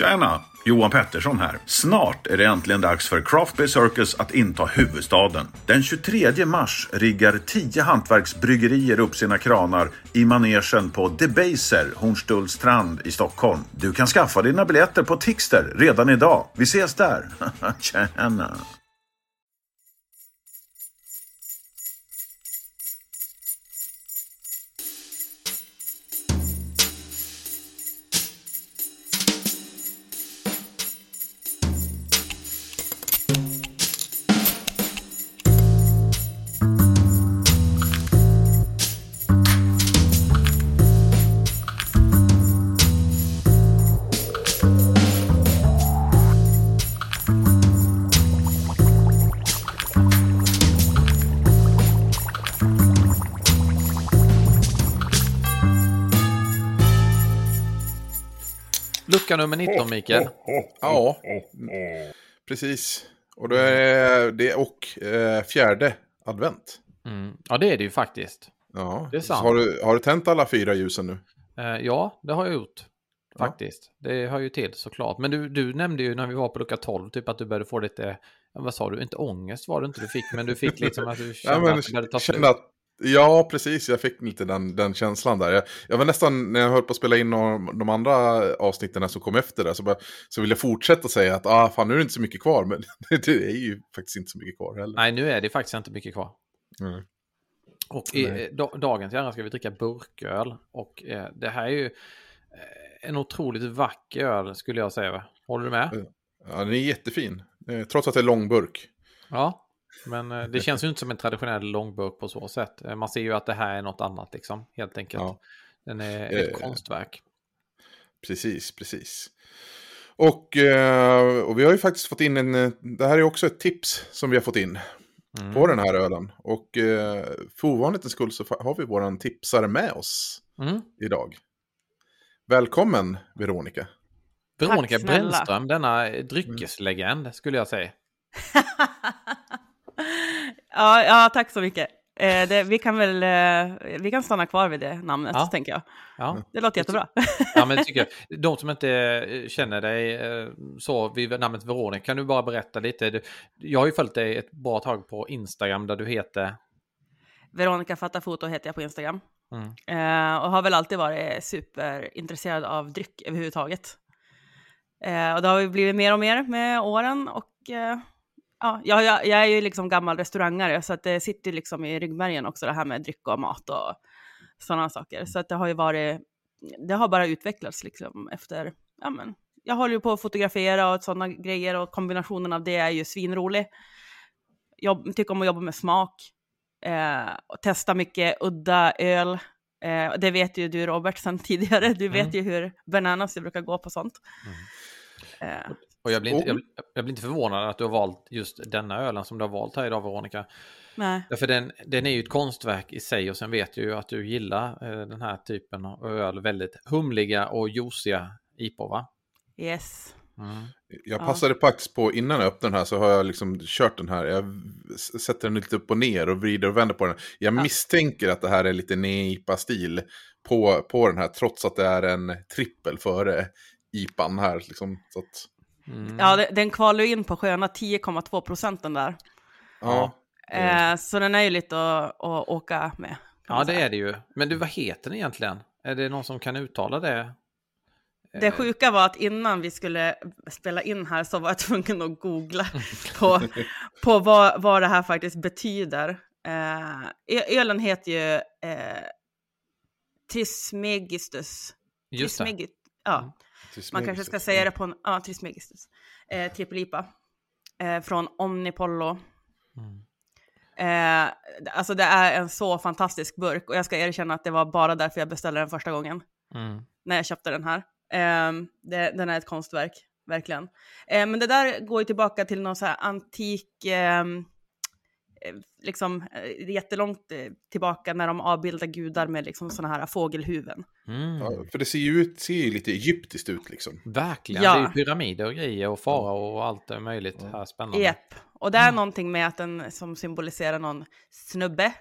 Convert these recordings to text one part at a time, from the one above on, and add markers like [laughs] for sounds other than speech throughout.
Tjena! Johan Pettersson här. Snart är det äntligen dags för Craft Beer Circus att inta huvudstaden. Den 23 mars riggar 10 hantverksbryggerier upp sina kranar i manegen på Debaser, Hornstullstrand i Stockholm. Du kan skaffa dina biljetter på Tixter redan idag. Vi ses där! [laughs] Tjena! Lucka nummer 19, Mikael. Ja, precis. Och då är det och eh, fjärde advent. Mm. Ja, det är det ju faktiskt. Ja. Det är sant. Så har, du, har du tänt alla fyra ljusen nu? Eh, ja, det har jag gjort. Ja. Faktiskt. Det hör ju till såklart. Men du, du nämnde ju när vi var på lucka 12, typ att du började få lite, ja, vad sa du, inte ångest var det inte du fick, men du fick liksom att du kände [laughs] Ja, men att det började ta slut. kände att, ja, precis. Jag fick lite den, den känslan där. Jag, jag var nästan, när jag höll på att spela in de, de andra avsnitten som kom efter det, så, bara, så ville jag fortsätta säga att ah, fan, nu är det inte så mycket kvar. [laughs] Men det är ju faktiskt inte så mycket kvar heller. Nej, nu är det faktiskt inte mycket kvar. Mm. Och i eh, da, dagens gärna ska vi dricka burköl. Och eh, det här är ju eh, en otroligt vacker öl skulle jag säga. Håller du med? Ja, den är jättefin. Eh, Trots att det är långburk. Ja, men eh, det känns ju inte som en traditionell långburk på så sätt. Eh, Man ser ju att det här är något annat liksom, helt enkelt. Ja. Den är ett Eh, konstverk. Precis, precis. Och, eh, och vi har ju faktiskt fått in en, eh, det här är också ett tips som vi har fått in Mm. på den här ölen. Och eh, för ovanlighetens skull så har vi våran tipsare med oss Mm. idag. Välkommen Veronica. Veronica. Brännström, denna eh, dryckeslegend skulle jag säga. [laughs] ja, ja, tack så mycket. Eh, det, vi kan väl eh, vi kan stanna kvar vid det namnet, Ja. tänker jag. Ja, Det låter jättebra. ja men tycker jag. [laughs] De som inte eh, känner dig eh, så vid namnet Veronica, kan du bara berätta lite? Jag har ju följt dig ett bra tag på Instagram där du heter... Veronica Fatta Foto heter jag på Instagram. Mm. Eh, och har väl alltid varit superintresserad av dryck överhuvudtaget. Eh, och det har ju blivit mer och mer med åren. Och ja, jag, jag, jag är ju liksom gammal restaurangare så att det sitter liksom i ryggmärgen också det här med dryck och mat och sådana saker. Så att det har ju varit, det har bara utvecklats liksom efter, ja men, jag håller ju på att fotografera och sådana grejer och kombinationen av det är ju svinrolig. Jag tycker om att jobba med smak eh, och testa mycket udda öl. Eh, det vet ju du Robert sedan tidigare. Du vet ju hur bananas det brukar gå på sånt. Eh, Och jag blir, inte, Oh. jag, blir- jag blir inte förvånad att du har valt just denna ölen som du har valt här idag Veronica. nej. Därför den, den är ju ett konstverk i sig och sen vet jag ju att du gillar eh, den här typen av öl. Väldigt humliga och juiciga IPA va? Yes. Mm. Jag Ja. passade faktiskt på innan jag öppnade den här så har jag liksom kört den här. Jag sätter den lite upp och ner och vrider och vänder på den. Jag misstänker att det här är lite NEIPA-stil på, på den här trots att det är en trippel före IPAn här. Liksom, så att, Mm. Ja, den kvalar ju in på sköna 10,2 procenten där. ja. Eh, så den är ju lite att, att åka med. Ja det säga. är det ju. Men du vad heter den egentligen? Är det någon som kan uttala det? Det sjuka var att innan vi skulle spela in här så var jag [laughs] tvungen att googla på, [laughs] på vad, vad det här faktiskt betyder. Eh, ölen heter ju eh, Trismegistus. Just det. Trismegi- ja, Mm. Man kanske ska säga det på en... Ja, Trismegistus. Eh, Trippelipa. Eh, från Omnipollo. Mm. Eh, alltså det är en så fantastisk burk och jag ska erkänna att det var bara därför jag beställde den första gången Mm. när jag köpte den här. Ehm, det, den är ett konstverk, verkligen. Eh, men det där går ju tillbaka till någon så här antik, ehm, eh, liksom eh, jättelångt eh, tillbaka när de avbildar gudar med liksom sådana här fågelhuvuden. Mm. Ja, för det ser ju, ut, ser ju lite egyptiskt ut liksom. Verkligen, Ja. det är ju pyramider och grejer och farao och allt är möjligt här spännande. Japp. Och det är någonting med att den som symboliserar någon snubbe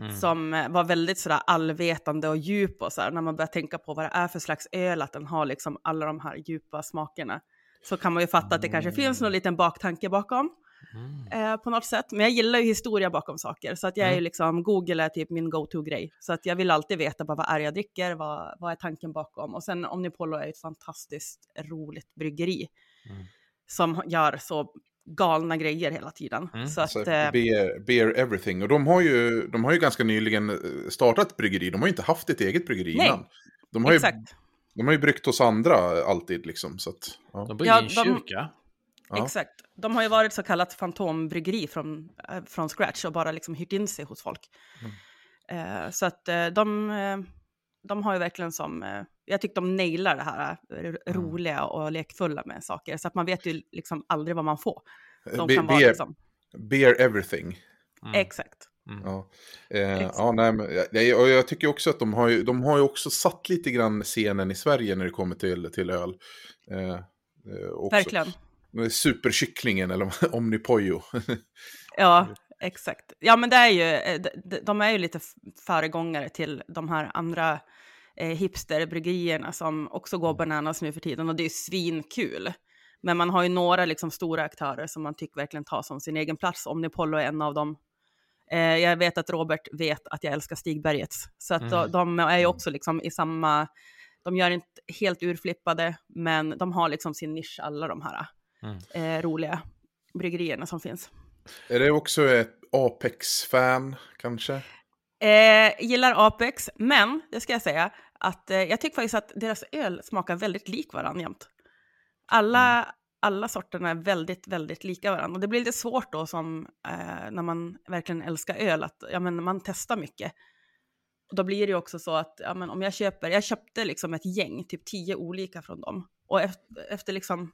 Mm. som eh, var väldigt sådär allvetande och djup och så här, när man börjar tänka på vad det är för slags öl, att den har liksom alla de här djupa smakerna. Så kan man ju fatta att det kanske finns någon liten baktanke bakom Mm. eh, på något sätt. Men jag gillar ju historia bakom saker, så att jag är ju Mm. liksom, Google är typ min go-to-grej. Så att jag vill alltid veta bara vad är det jag dricker, vad, vad är tanken bakom. Och sen Omnipollo är ett fantastiskt roligt bryggeri Mm. som gör så galna grejer hela tiden. Mm. Så att, Så eh, beer, beer Everything. Och de har, ju, de har ju ganska nyligen eh, startat bryggeri. De har ju inte haft ett eget bryggeri Nej, innan. De har, ju, exakt. de har ju bryggt hos andra alltid liksom. Så att, ja. De brygger Ja, en de- kyrka. Ja. Exakt. De har ju varit så kallat fantombryggeri från, eh, från scratch och bara liksom hyrt in sig hos folk. Mm. Eh, så att eh, de, eh, de har ju verkligen som, eh, jag tycker de nailar det här eh, Mm. roliga och lekfulla med saker. Så att man vet ju liksom aldrig vad man får. De Be- kan vara beer, liksom, beer Everything. Mm. exakt. Mm. Ja, eh, ja nej, men, jag, jag tycker också att de har, ju, de har ju också satt lite grann scenen i Sverige när det kommer till, till öl. Eh, eh, också. Verkligen. Superkycklingen eller [laughs] Omnipojo. Ja, exakt. Ja, men det är ju, eh, de, är ju lite föregångare till de här andra eh, hipsterbryggerierna som också går bananas nu för tiden och det är ju svinkul. Men man har ju några liksom stora aktörer som man tycker verkligen tar som sin egen plats. Omnipollo är en av dem. Eh, jag vet att Robert vet att jag älskar Stigbergets. Så att Mm. de, de är ju också liksom i samma, de gör inte helt urflippade, men de har liksom sin nisch alla de här Mm. eh, roliga bryggerierna som finns. Är det också ett Apex-fan kanske? Eh, gillar Apex, men det ska jag säga att eh, jag tycker faktiskt att deras öl smakar väldigt lik varandra jämt. Alla, alla sorterna är väldigt, väldigt lika varandra. Och det blir lite svårt då som eh, när man verkligen älskar öl, att ja, men man testar mycket. Och då blir det ju också så att ja, men om jag köper, jag köpte liksom ett gäng, typ tio olika från dem. Och efter, efter liksom,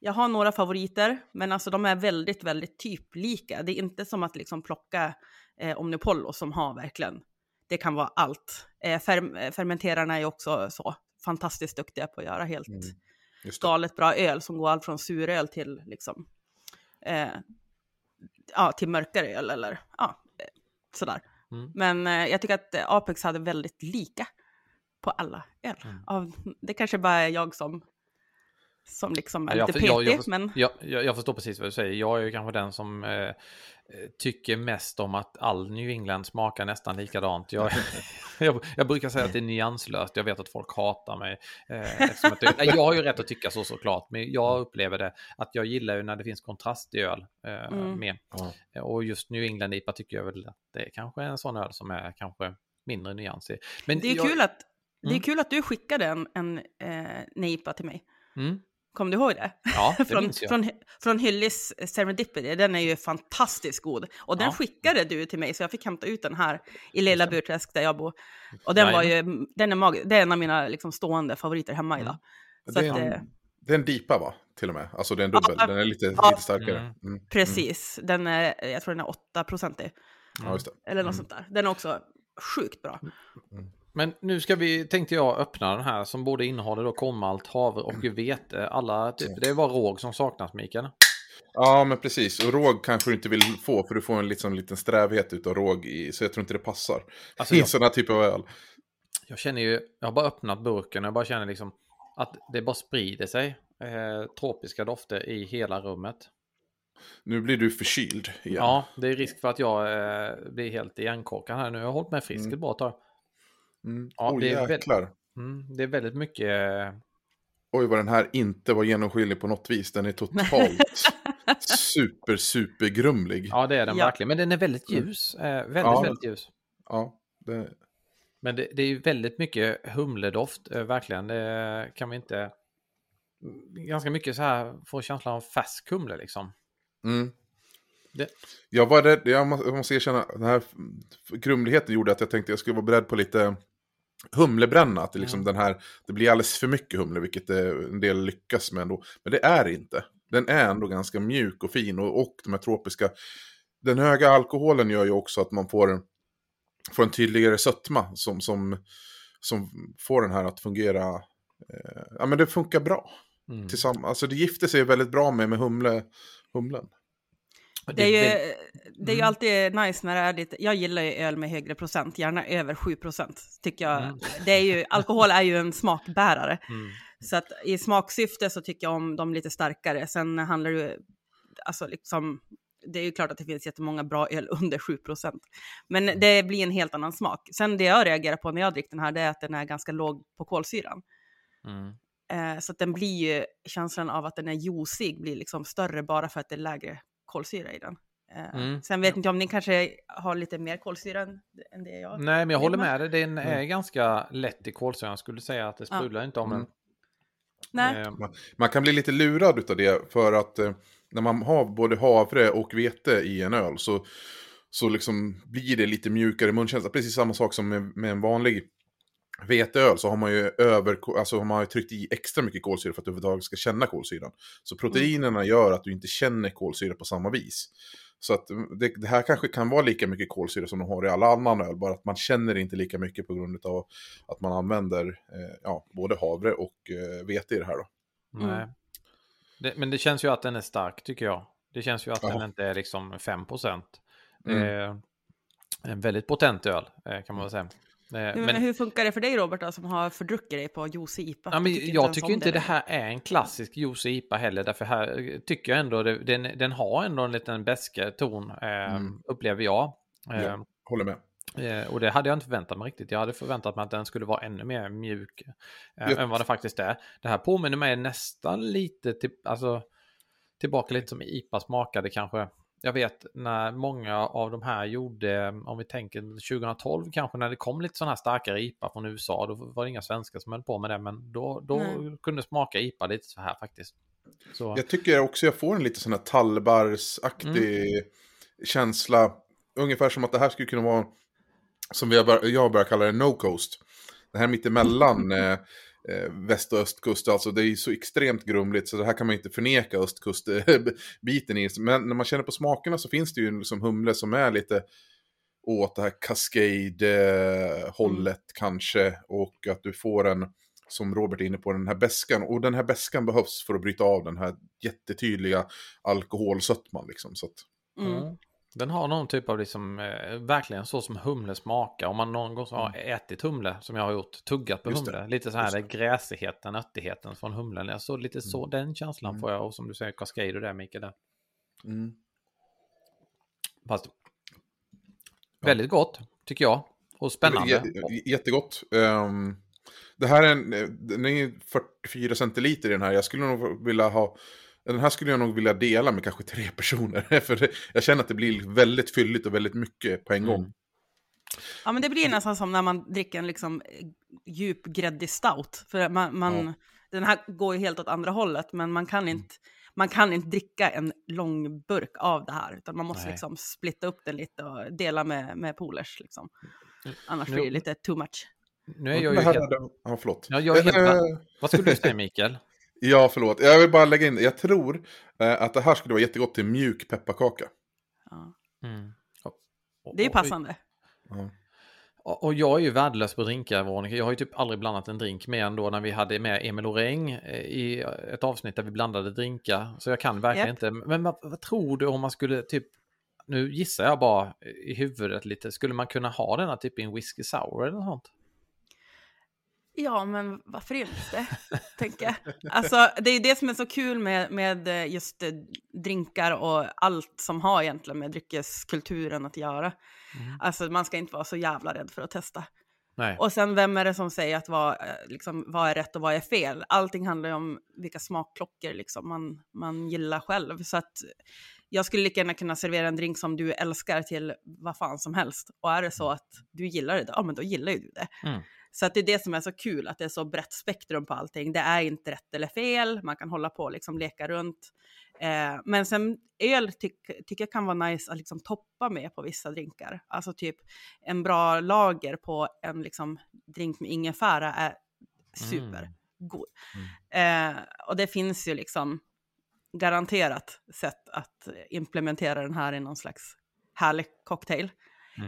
jag har några favoriter, men alltså de är väldigt, väldigt typ lika. Det är inte som att liksom plocka eh, Omnipollo som har verkligen, det kan vara allt. Eh, ferm eh, fermenterarna är också så fantastiskt duktiga på att göra helt Mm, galet bra öl som går allt från suröl till liksom, eh, ja, till mörkare öl eller ja, eh, sådär. Mm. Men eh, jag tycker att eh, Apex hade väldigt lika på alla öl. Mm. Av, det kanske bara är jag som, som liksom är Ja, lite jag- petig, jag först- men Jag, jag, jag förstår precis vad du säger. Jag är ju kanske den som eh, eh, tycker mest om att all New England smakar nästan likadant. Jag, [laughs] jag, jag brukar säga att det är nyanslöst. Jag vet att folk hatar mig. Eh, att jag har ju rätt att tycka så såklart, men jag upplever det att jag gillar ju när det finns kontrast i öl eh, Mm. med. Och just New England IPA tycker jag väl att det är kanske en sån öl som är kanske mindre nyansig. Men det är jag, kul att det är Mm. kul att du skickade en, en eh, nejpa till mig. Mm, Kom du ihåg det? ja, det [laughs] från, minns jag. från, från Hyllis Serendipity, den är ju fantastiskt god. Och den Ja. skickade du till mig, så jag fick hämta ut den här i Lilla Burträsk där jag bor. Och den var ju, den är mag- det är en av mina liksom, stående favoriter hemma idag. Så Det är, att, eh, det är en dipa va? Till och med. Alltså det är en dubbel. Ja. Den är lite, Ja. lite starkare. Mm. Mm. precis, den är, jag tror den är 8-procentig, Ja, just det. eller något Mm. sånt där. Den är också sjukt bra. Men nu ska vi, tänkte jag, öppna den här som både innehåller då kornmalt, havre och vete. Alla, typ, det är bara råg som saknas, Mikael. Ja, men precis. Och råg kanske du inte vill få, för du får en liksom, liten strävhet utav råg i, så jag tror inte det passar Alltså, jag, [laughs] sån här typ av öl. jag känner ju, jag har bara öppnat burken och jag bara känner liksom att det bara sprider sig eh, tropiska dofter i hela rummet. Nu blir du förkyld igen. Ja, det är risk för att jag eh, blir helt igenkorkad här nu. Jag har hållit mig frisk Mm. ett bra tag. Mm. Ja, Oj, det är väl- jäklar. Mm, det är väldigt mycket... Oj, vad den här inte var genomskinlig på något vis. Den är totalt [laughs] super, super grumlig. Ja, Ja, det är den Ja. verkligen. Men den är väldigt ljus. Eh, väldigt, Ja. väldigt ljus. det, Men det, det är ju väldigt mycket humledoft, eh, verkligen. Det kan vi inte... Ganska mycket så här, får känslan av färsk humle liksom. mm. Det- Jag var rädd, jag måste, jag måste erkänna, den här grumligheten gjorde att jag tänkte jag skulle vara beredd på lite humlebränna. Att det, liksom Mm. den här, det blir alldeles för mycket humle, vilket det, en del lyckas med ändå. Men det är inte. Den är ändå ganska mjuk och fin och, och de här tropiska. Den höga alkoholen gör ju också att man får en, får en tydligare sötma som, som, som får den här att fungera. Eh, ja men det funkar bra Mm. tillsammans. Alltså det gifter sig väldigt bra med, med humle, humlen. Det är, ju, det är ju Mm. alltid nice när det är lite, jag gillar ju öl med högre procent, gärna över 7 procent. Tycker jag, Mm. det är ju, [laughs] alkohol är ju en smakbärare. Mm. Så att i smaksyfte så tycker jag om de lite starkare. Sen handlar det ju, alltså liksom, det är ju klart att det finns jättemånga bra öl [laughs] under 7 procent. Men det blir en helt annan smak. Sen det jag reagerar på när jag dricker den här, det är att den är ganska låg på kolsyran. Mm. Eh, så att den blir ju, känslan av att den är juicig blir liksom större bara för att det är lägre kolsyra i den. Eh, Mm. Sen vet inte om ni kanske har lite mer kolsyra än, än det jag Nej, men jag håller med dig. Den är ganska lätt i kolsyran. Jag skulle säga att det Ja. sprudlar inte om Mm. den. Nej. Eh, Man, man kan bli lite lurad utav det för att eh, när man har både havre och vete i en öl så, så liksom blir det lite mjukare munkänsla. Precis samma sak som med, med en vanlig veteöl så har man ju över, alltså har man ju tryckt i extra mycket kolsyra för att du överhuvudtaget ska känna kolsyran. Så proteinerna gör att du inte känner kolsyra på samma vis. Så att mm, det, det här kanske kan vara lika mycket kolsyra som de har i alla annan öl, bara att man känner inte lika mycket på grund av att man använder eh, ja, både havre och eh, vete i det här då. Mm. Nej. Det, men det känns ju att den är stark tycker jag. Det känns ju att Jaha. den inte är liksom 5 procent. Mm. Eh, en väldigt potent öl eh, kan man väl säga. Eh, Men, men, hur funkar det för dig Robert då, som har fördruckit dig på juice IPA? ja, men Du jag ens tycker inte det här är en klassisk juice IPA heller. Därför här eh, tycker jag ändå det, den, den har ändå en liten beske ton, eh, Mm. upplever jag. Eh, Ja. Håller med. Eh, och det hade jag inte förväntat mig riktigt. Jag hade förväntat mig att den skulle vara ännu mer mjuk eh, än vad det faktiskt är. Det här påminner mig nästan lite till, alltså, tillbaka lite som IPA smakade kanske. Jag vet när många av de här gjorde, om vi tänker 2012 kanske, när det kom lite sådana här starkare IPA från USA, då var det inga svenskar som höll på med det, men då, då Nej. kunde smaka IPA lite så här faktiskt. Så, Jag tycker också jag får en lite sån här tallbarsaktig Mm. känsla. Ungefär som att det här skulle kunna vara, som vi har bör- jag börjar kalla det, no coast. Det här mittemellan [laughs] eh, eh, väst och östkust, alltså det är så extremt grumligt så det här kan man inte förneka östkustbiten i. Men när man känner på smakerna så finns det ju liksom humle som är lite åt det här Cascade-hållet kanske. Och att du får en, som Robert är inne på, den här beskan. Och den här beskan behövs för att bryta av den här jättetydliga alkoholsötman. Liksom. Så att, Mm. Mm. Den har någon typ av liksom, eh, verkligen så som humle smakar. Om man någon gång har ätit humle, som jag har gjort, tuggat på Mm. Just det, humle. Lite så här det gräsigheten, nöttigheten från humlen. Jag lite så, den känslan Mm. får jag. Och som du säger, Cascade och det Mikael. Där. mm. Fast väldigt gott, tycker jag. Och spännande. J- jättegott. Ehm, det här är en, den är 44 centiliter i den här. Jag skulle nog vilja ha, den här skulle jag nog vilja dela med kanske tre [laughs] personer. För jag känner att det blir väldigt fylligt och väldigt mycket på en gång. Mm. Ja, men det blir nästan som när man dricker en liksom eh, djup gräddig stout. För man, man, Ja. Den här går ju helt åt andra hållet, men man kan inte, man kan inte dricka en lång burk av det här, utan man måste Nej. liksom splitta upp den lite och dela med, med polers. Liksom. Annars Nu- blir det lite too much. Nu är jag ju helt... Ja, förlåt. Ja, jag är helt... Eh, Vad skulle du säga Mikael? Ja, förlåt. Jag vill bara lägga in, jag tror eh, att det här skulle vara jättegott till mjuk pepparkaka. Ja. Mm. Det är passande. Ja. Och jag är ju värdelös på drinkar, Veronica. Jag har ju typ aldrig blandat en drink mer än då när vi hade med Emil Oräng eh, i ett avsnitt där vi blandade drinkar. Så jag kan verkligen Japp. inte. Men vad, vad tror du om man skulle typ, nu gissar jag bara i huvudet lite, skulle man kunna ha denna typ i en whisky sour eller något sånt? Ja, men varför inte, [laughs] tänker jag. Alltså, det är det som är så kul med, med eh, just eh, drinkar och allt som har egentligen med dryckeskulturen att göra. Mm. Alltså, man ska inte vara så jävla rädd för att testa. Nej. Och sen, vem är det som säger att vad, eh, liksom, vad är rätt och vad är fel? Allting handlar ju om vilka smakklockor liksom, man, man gillar själv. Så att jag skulle lika gärna kunna servera en drink som du älskar till vad fan som helst. Och är det så att du gillar det, ja men då gillar ju du det. Mm. Så att det är det som är så kul, att det är så brett spektrum på allting. Det är inte rätt eller fel, man kan hålla på och liksom leka runt. Eh, men sen öl tycker tycker jag kan vara nice att liksom toppa med på vissa drinkar. Alltså typ en bra lager på en liksom drink med ingefära är supergod. Eh, och det finns ju liksom garanterat sätt att implementera den här i någon slags härlig cocktail.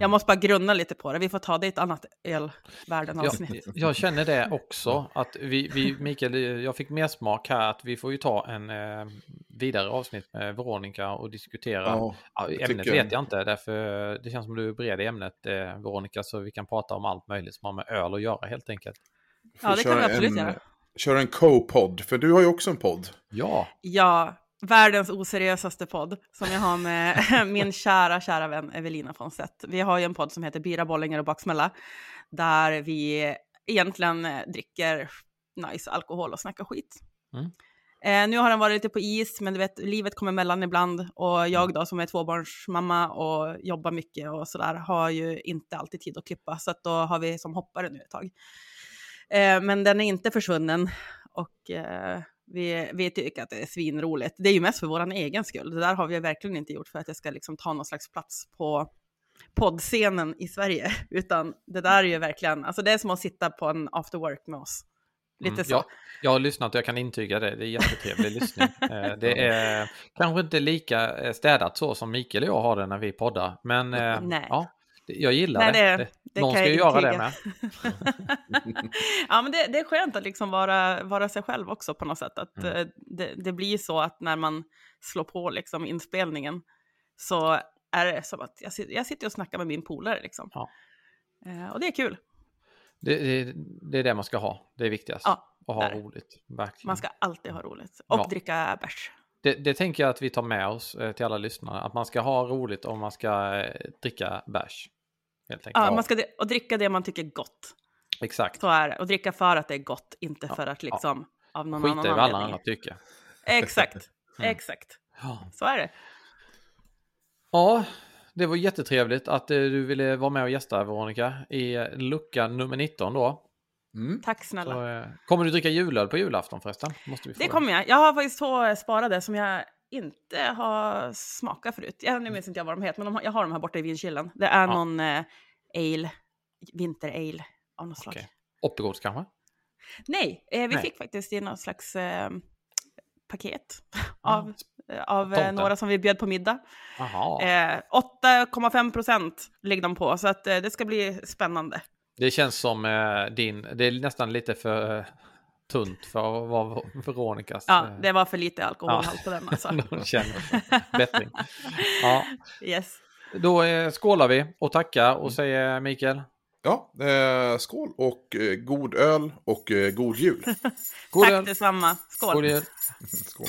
Jag måste bara grunna lite på det. Vi får ta det i ett annat ölvärlden-avsnitt. Jag, jag känner det också. Att vi, vi, Mikael, jag fick mer smak här att vi får ju ta en eh, vidare avsnitt med Veronica och diskutera. Ja, jag ämnet tycker- vet jag inte, därför det känns som du är bred i ämnet eh, Veronica, så vi kan prata om allt möjligt som har med öl att göra helt enkelt. Ja, det kan köra vi absolut en, göra. Köra en co-podd, för du har ju också en podd. Ja, Ja, världens oseriösaste podd som jag har med [laughs] min kära, kära vän Evelina von Sett. Vi har ju en podd som heter Bira, bollingar och baksmälla där vi egentligen dricker nice alkohol och snackar skit. Mm. Eh, nu har den varit lite på is, men du vet, livet kommer emellan ibland och jag då som är tvåbarnsmamma och jobbar mycket och sådär har ju inte alltid tid att klippa, så att då har vi som hoppare nu ett tag. Eh, men den är inte försvunnen och eh, vi, vi tycker att det är svinroligt. Det är ju mest för vår egen skull. Det där har vi verkligen inte gjort för att det ska liksom ta någon slags plats på poddscenen i Sverige, [laughs] utan det där är ju verkligen, alltså det är som att sitta på en after work med oss. Lite Mm, så. Jag, jag har lyssnat och jag kan intyga det. Det är jättetrevlig [laughs] lyssning. Eh, Det är kanske inte lika eh, städat så som Mikael och jag har det när vi poddar. Men [laughs] eh, Nej. ja, jag gillar Nej, det. det- det Någon ska ju göra det med. [laughs] ja, men det, det är skönt att liksom vara, vara sig själv också på något sätt. Att Mm. eh, det, det blir så att när man slår på liksom inspelningen så är det som att jag, jag sitter och snackar med min polare liksom. Ja. Eh, och det är kul. Det, det, det är det man ska ha. Det är viktigast. Ja, att ha det är det. roligt. Verkligen. Man ska alltid ha roligt. Och Ja. dricka bärs. Det, det tänker jag att vi tar med oss eh, till alla lyssnare. Att man ska ha roligt och man ska eh, dricka bärs. Helt enkelt. Ja, man ska och dricka det man tycker är gott. Exakt. Så är det. Och dricka för att det är gott, inte Ja, för att liksom av någon Skita annan i vad alla anledning. andra tycker. Exakt, [laughs] Mm. exakt. Ja. Så är det. Ja, det var jättetrevligt att eh, du ville vara med och gästa Veronica i lucka nummer 19 då. Mm. Tack snälla. Så, eh, kommer du dricka julöl på julafton förresten? Måste vi få Det kommer jag. Jag har faktiskt två sparade som jag inte har smakat förut. Jag, nu minns inte jag vad de heter, men de jag har dem här borta i vinkyllan. Det är Ja. någon eh, ale, vinter-ale av något slag. Okej. Oppigods kanske? Nej, eh, vi Nej. fick faktiskt i något slags eh, paket av, Ja. av eh, några som vi bjöd på middag. Eh, 8,5 procent ligger de på, så att, eh, det ska bli spännande. Det känns som eh, din, det är nästan lite för eh, tunt för att vara Veronicas. Ja, eh, det var för lite alkoholhalt på den alltså. [laughs] de känner bättring. Ja, Yes. då eh, skålar vi och tackar och säger Mikael. Ja, eh, skål och eh, god öl och eh, god jul. [laughs] God Tack öl. detsamma. Skål. God jul. [laughs] Skål.